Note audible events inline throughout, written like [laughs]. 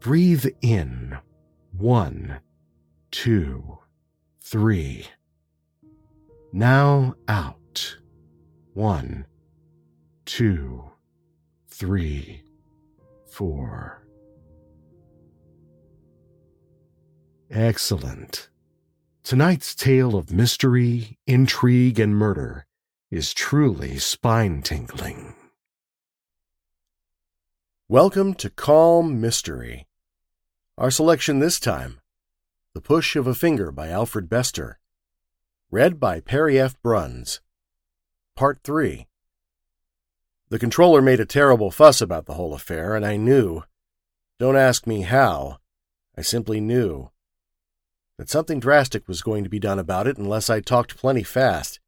Breathe in. One, two, three. Now out. One, two, three, four. Excellent. Tonight's tale of mystery, intrigue, and murder is truly spine tingling. Welcome to Calm Mystery. Our selection this time The Push of a Finger by Alfred Bester. Read by Perry F. Bruns. Part 3. The controller made a terrible fuss about the whole affair, and I knew. Don't ask me how. I simply knew. That something drastic was going to be done about it unless I talked plenty fast.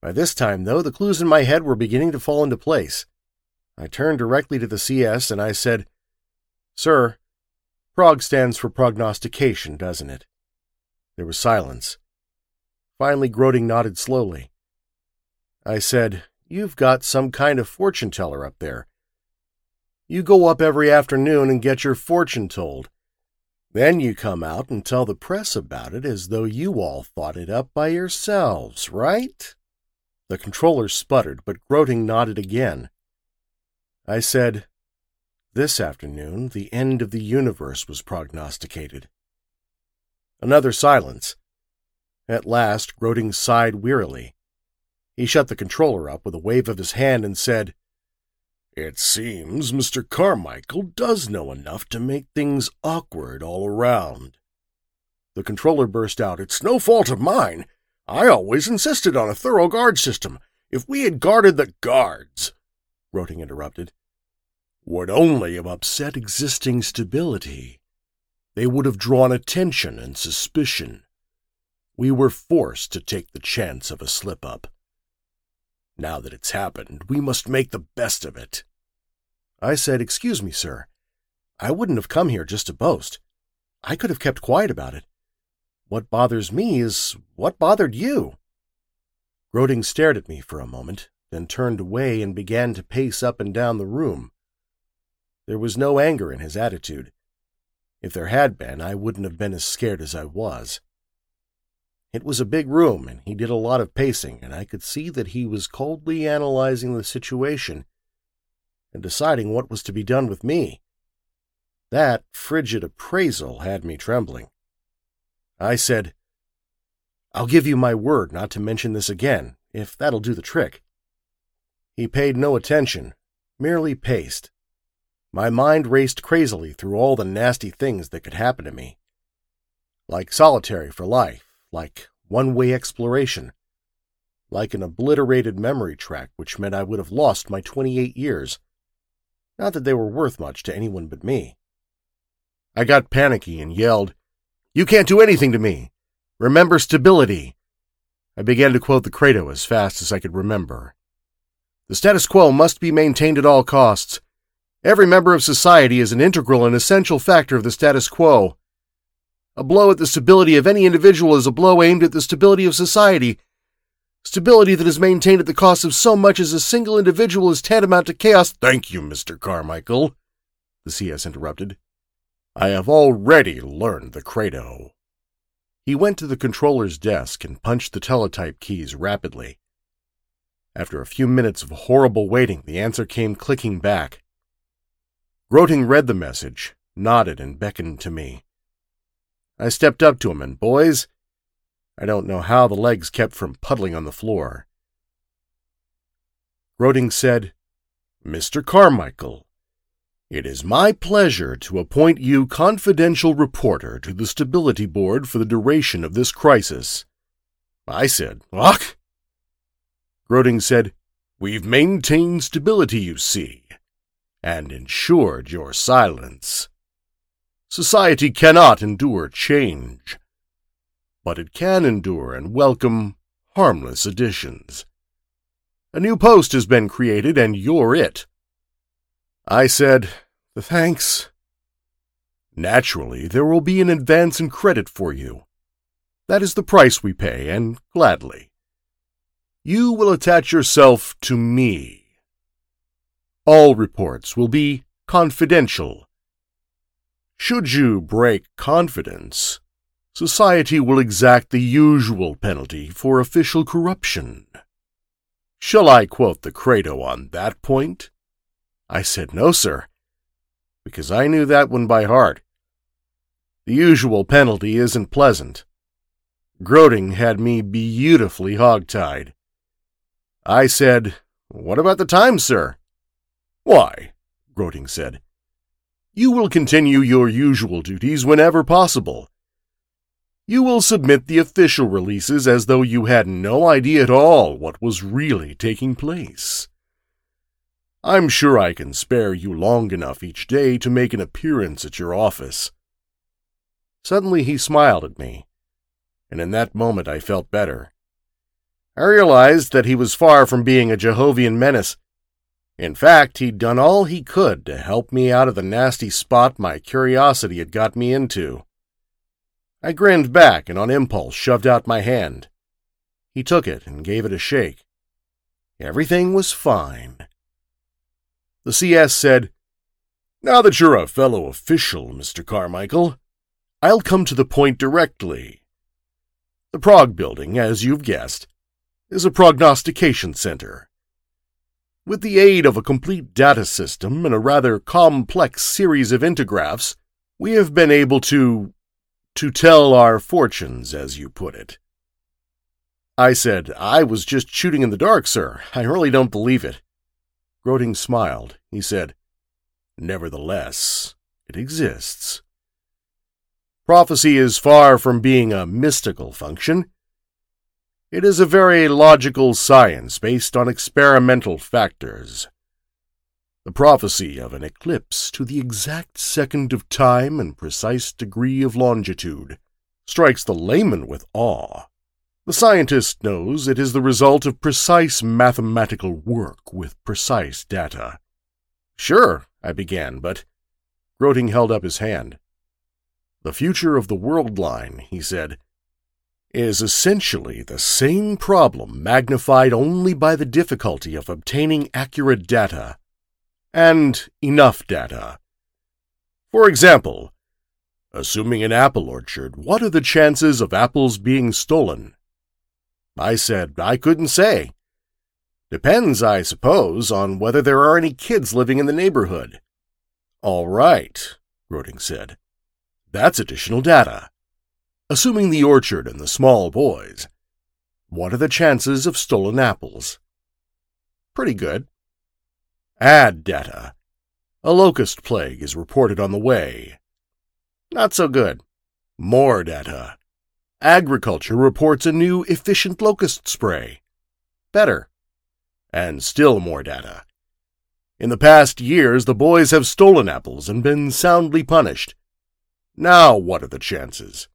By this time, though, the clues in my head were beginning to fall into place. I turned directly to the CS and I said, Sir, Prog stands for prognostication, doesn't it? There was silence. Finally, Groding nodded slowly. I said, You've got some kind of fortune teller up there. You go up every afternoon and get your fortune told. Then you come out and tell the press about it as though you all thought it up by yourselves, right? The controller sputtered, but Groting nodded again. I said, this afternoon, the end of the universe was prognosticated. Another silence. At last, Groding sighed wearily. He shut the controller up with a wave of his hand and said, It seems Mr. Carmichael does know enough to make things awkward all around. The controller burst out, It's no fault of mine. I always insisted on a thorough guard system. If we had guarded the guards, Groding interrupted, would only have upset existing stability. They would have drawn attention and suspicion. We were forced to take the chance of a slip up. Now that it's happened, we must make the best of it. I said, Excuse me, sir. I wouldn't have come here just to boast. I could have kept quiet about it. What bothers me is what bothered you. Groding stared at me for a moment, then turned away and began to pace up and down the room. There was no anger in his attitude. If there had been, I wouldn't have been as scared as I was. It was a big room, and he did a lot of pacing, and I could see that he was coldly analyzing the situation and deciding what was to be done with me. That frigid appraisal had me trembling. I said, I'll give you my word not to mention this again, if that'll do the trick. He paid no attention, merely paced. My mind raced crazily through all the nasty things that could happen to me. Like solitary for life, like one way exploration, like an obliterated memory track, which meant I would have lost my 28 years. Not that they were worth much to anyone but me. I got panicky and yelled, You can't do anything to me! Remember stability! I began to quote the credo as fast as I could remember. The status quo must be maintained at all costs. Every member of society is an integral and essential factor of the status quo. A blow at the stability of any individual is a blow aimed at the stability of society. Stability that is maintained at the cost of so much as a single individual is tantamount to chaos. Thank you, Mr. Carmichael, the CS interrupted. I have already learned the credo. He went to the controller's desk and punched the teletype keys rapidly. After a few minutes of horrible waiting, the answer came clicking back. Groting read the message, nodded, and beckoned to me. I stepped up to him, and boys, I don't know how the legs kept from puddling on the floor. Groting said, Mr. Carmichael, it is my pleasure to appoint you confidential reporter to the Stability Board for the duration of this crisis. I said, Ach! Groting said, We've maintained stability, you see, and ensured your silence. Society cannot endure change, but it can endure and welcome harmless additions. A new post has been created, and you're it. I said, Thanks. Naturally, there will be an advance in credit for you. That is the price we pay, and gladly. You will attach yourself to me. All reports will be confidential should you break confidence, society will exact the usual penalty for official corruption. Shall I quote the credo on that point? I said no, sir, because I knew that one by heart. The usual penalty isn't pleasant. Groting had me beautifully hog-tied. I said, What about the time, sir? Why, Groting said, you will continue your usual duties whenever possible. You will submit the official releases as though you had no idea at all what was really taking place. I'm sure I can spare you long enough each day to make an appearance at your office. Suddenly he smiled at me, and in that moment I felt better. I realized that he was far from being a Jehovian menace. In fact, he'd done all he could to help me out of the nasty spot my curiosity had got me into. I grinned back and on impulse shoved out my hand. He took it and gave it a shake. Everything was fine. The CS said, Now that you're a fellow official, Mr. Carmichael, I'll come to the point directly. The Prog building, as you've guessed, is a prognostication center. With the aid of a complete data system and a rather complex series of intergraphs, we have been able to. to tell our fortunes, as you put it. I said, I was just shooting in the dark, sir. I really don't believe it. Groting smiled. He said, Nevertheless, it exists. Prophecy is far from being a mystical function. It is a very logical science based on experimental factors. The prophecy of an eclipse to the exact second of time and precise degree of longitude strikes the layman with awe. The scientist knows it is the result of precise mathematical work with precise data. Sure, I began, but Groting held up his hand. The future of the world line, he said, is essentially the same problem magnified only by the difficulty of obtaining accurate data and enough data. For example, Assuming an apple orchard, what are the chances of apples being stolen? I said I couldn't say. Depends, I suppose, on whether there are any kids living in the neighborhood. All right, Roding said. That's additional data. Assuming the orchard and the small boys, what are the chances of stolen apples? Pretty good. Add data. A locust plague is reported on the way. Not so good. More data. Agriculture reports a new efficient locust spray. Better. And still more data. In the past years, the boys have stolen apples and been soundly punished. Now, what are the chances?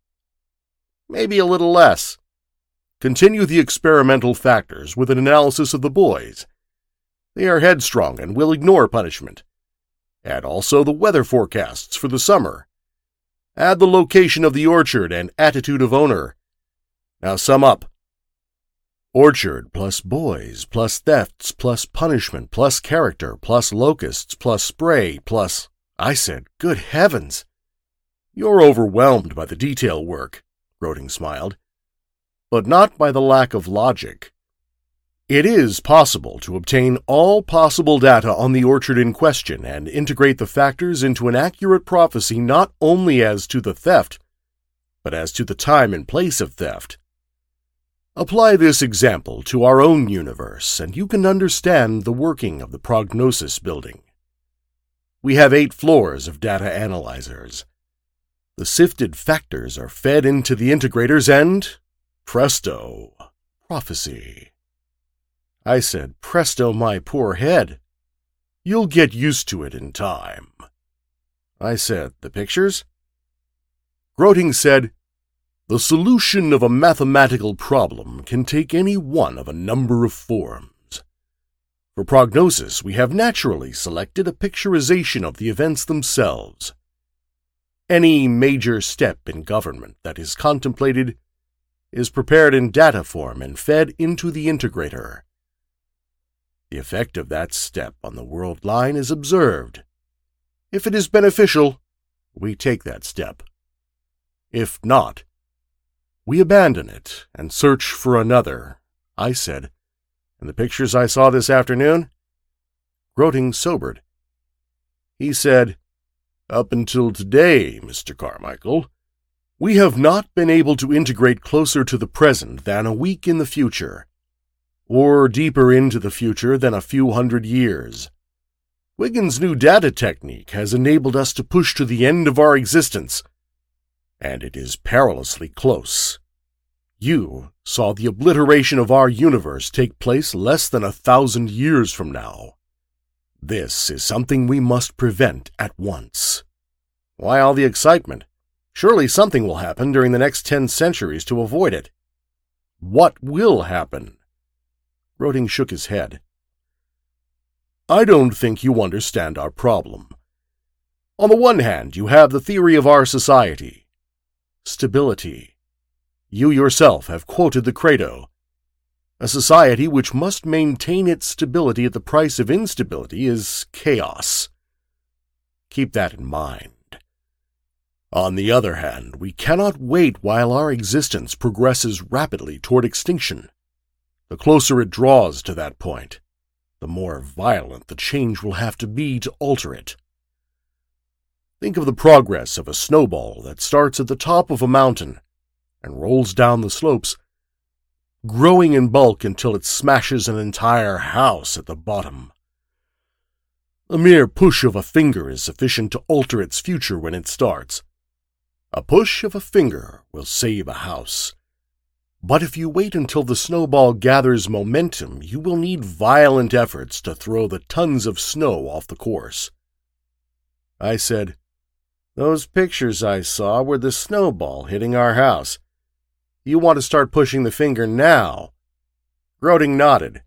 Maybe a little less. Continue the experimental factors with an analysis of the boys. They are headstrong and will ignore punishment. Add also the weather forecasts for the summer. Add the location of the orchard and attitude of owner. Now sum up. Orchard plus boys plus thefts plus punishment plus character plus locusts plus spray plus. I said, good heavens! You're overwhelmed by the detail work, Groting smiled but not by the lack of logic. It is possible to obtain all possible data on the orchard in question and integrate the factors into an accurate prophecy not only as to the theft, but as to the time and place of theft. Apply this example to our own universe, and you can understand the working of the prognosis building. We have eight floors of data analyzers. The sifted factors are fed into the integrators and, Presto, prophecy. I said, Presto, my poor head. You'll get used to it in time. I said, The pictures? Groting said, The solution of a mathematical problem can take any one of a number of forms. For prognosis, we have naturally selected a picturization of the events themselves. Any major step in government that is contemplated is prepared in data form and fed into the integrator. The effect of that step on the world line is observed. If it is beneficial, we take that step. If not, we abandon it and search for another, I said. And the pictures I saw this afternoon? Groting sobered. He said, Up until today, Mr. Carmichael, we have not been able to integrate closer to the present than a week in the future, or deeper into the future than a few hundred years. Wiggins' new data technique has enabled us to push to the end of our existence, and it is perilously close. You saw the obliteration of our universe take place less than a thousand years from now. This is something we must prevent at once. Why all the excitement? Surely something will happen during the next ten centuries to avoid it. What will happen? Groting shook his head. I don't think you understand our problem. On the one hand, you have the theory of our society stability. You yourself have quoted the credo a society which must maintain its stability at the price of instability is chaos. Keep that in mind. On the other hand, we cannot wait while our existence progresses rapidly toward extinction. The closer it draws to that point, the more violent the change will have to be to alter it. Think of the progress of a snowball that starts at the top of a mountain and rolls down the slopes, growing in bulk until it smashes an entire house at the bottom. A mere push of a finger is sufficient to alter its future when it starts. A push of a finger will save a house. But if you wait until the snowball gathers momentum, you will need violent efforts to throw the tons of snow off the course. I said, Those pictures I saw were the snowball hitting our house. You want to start pushing the finger now. Groting nodded.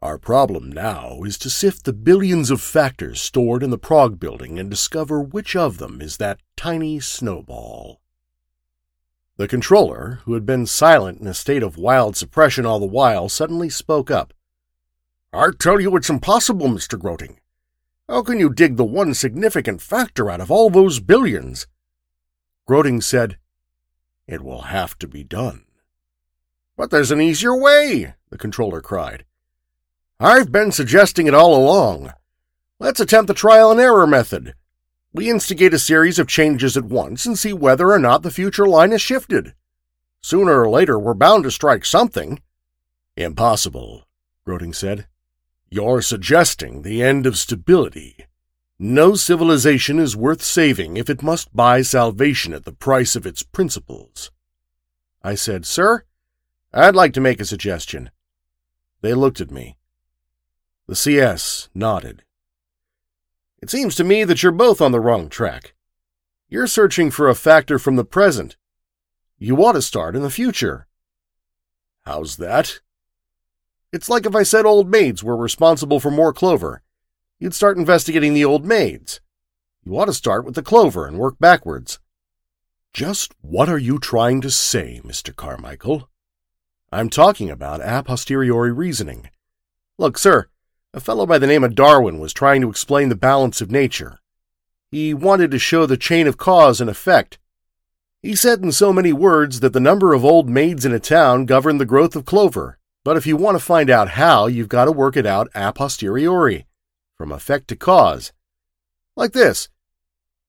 Our problem now is to sift the billions of factors stored in the Prog building and discover which of them is that tiny snowball. The controller, who had been silent in a state of wild suppression all the while, suddenly spoke up. I tell you it's impossible, Mr. Groting. How can you dig the one significant factor out of all those billions? Groting said, It will have to be done. But there's an easier way, the controller cried. I've been suggesting it all along. Let's attempt the trial and error method. We instigate a series of changes at once and see whether or not the future line is shifted. Sooner or later, we're bound to strike something. Impossible, Groding said. You're suggesting the end of stability. No civilization is worth saving if it must buy salvation at the price of its principles. I said, Sir, I'd like to make a suggestion. They looked at me. The CS nodded. It seems to me that you're both on the wrong track. You're searching for a factor from the present. You ought to start in the future. How's that? It's like if I said old maids were responsible for more clover. You'd start investigating the old maids. You ought to start with the clover and work backwards. Just what are you trying to say, Mr. Carmichael? I'm talking about a posteriori reasoning. Look, sir, a fellow by the name of Darwin was trying to explain the balance of nature. He wanted to show the chain of cause and effect. He said in so many words that the number of old maids in a town governed the growth of clover, but if you want to find out how, you've got to work it out a posteriori, from effect to cause. Like this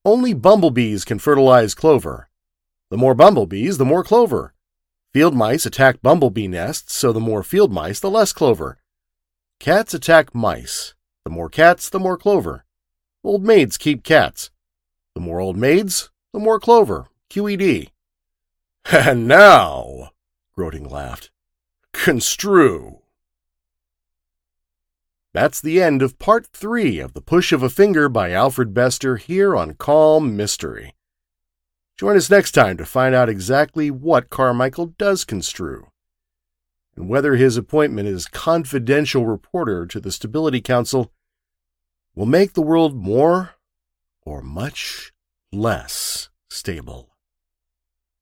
only bumblebees can fertilize clover. The more bumblebees, the more clover. Field mice attack bumblebee nests, so the more field mice, the less clover. Cats attack mice. The more cats, the more clover. Old maids keep cats. The more old maids, the more clover. QED. [laughs] And now, Groding laughed, construe. That's the end of part three of The Push of a Finger by Alfred Bester here on Calm Mystery. Join us next time to find out exactly what Carmichael does construe and whether his appointment as confidential reporter to the Stability Council will make the world more or much less stable.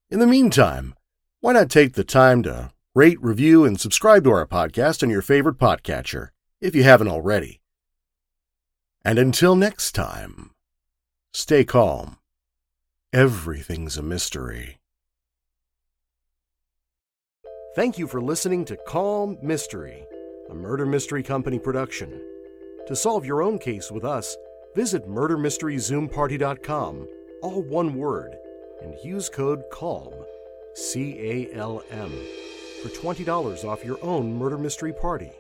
In the meantime, why not take the time to rate, review, and subscribe to our podcast on your favorite podcatcher if you haven't already? And until next time, stay calm. Everything's a mystery. Thank you for listening to Calm Mystery, a Murder Mystery Company production. To solve your own case with us, visit murdermysteryzoomparty.com, all one word, and use code CALM, C A L M, for $20 off your own murder mystery party.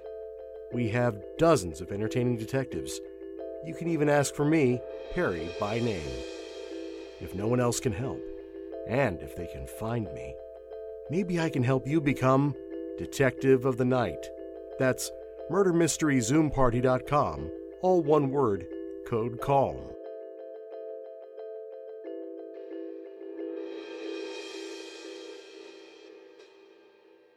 We have dozens of entertaining detectives. You can even ask for me, Perry, by name. If no one else can help, and if they can find me, maybe I can help you become Detective of the Night. That's murdermysteryzoomparty.com, all one word, code CALM.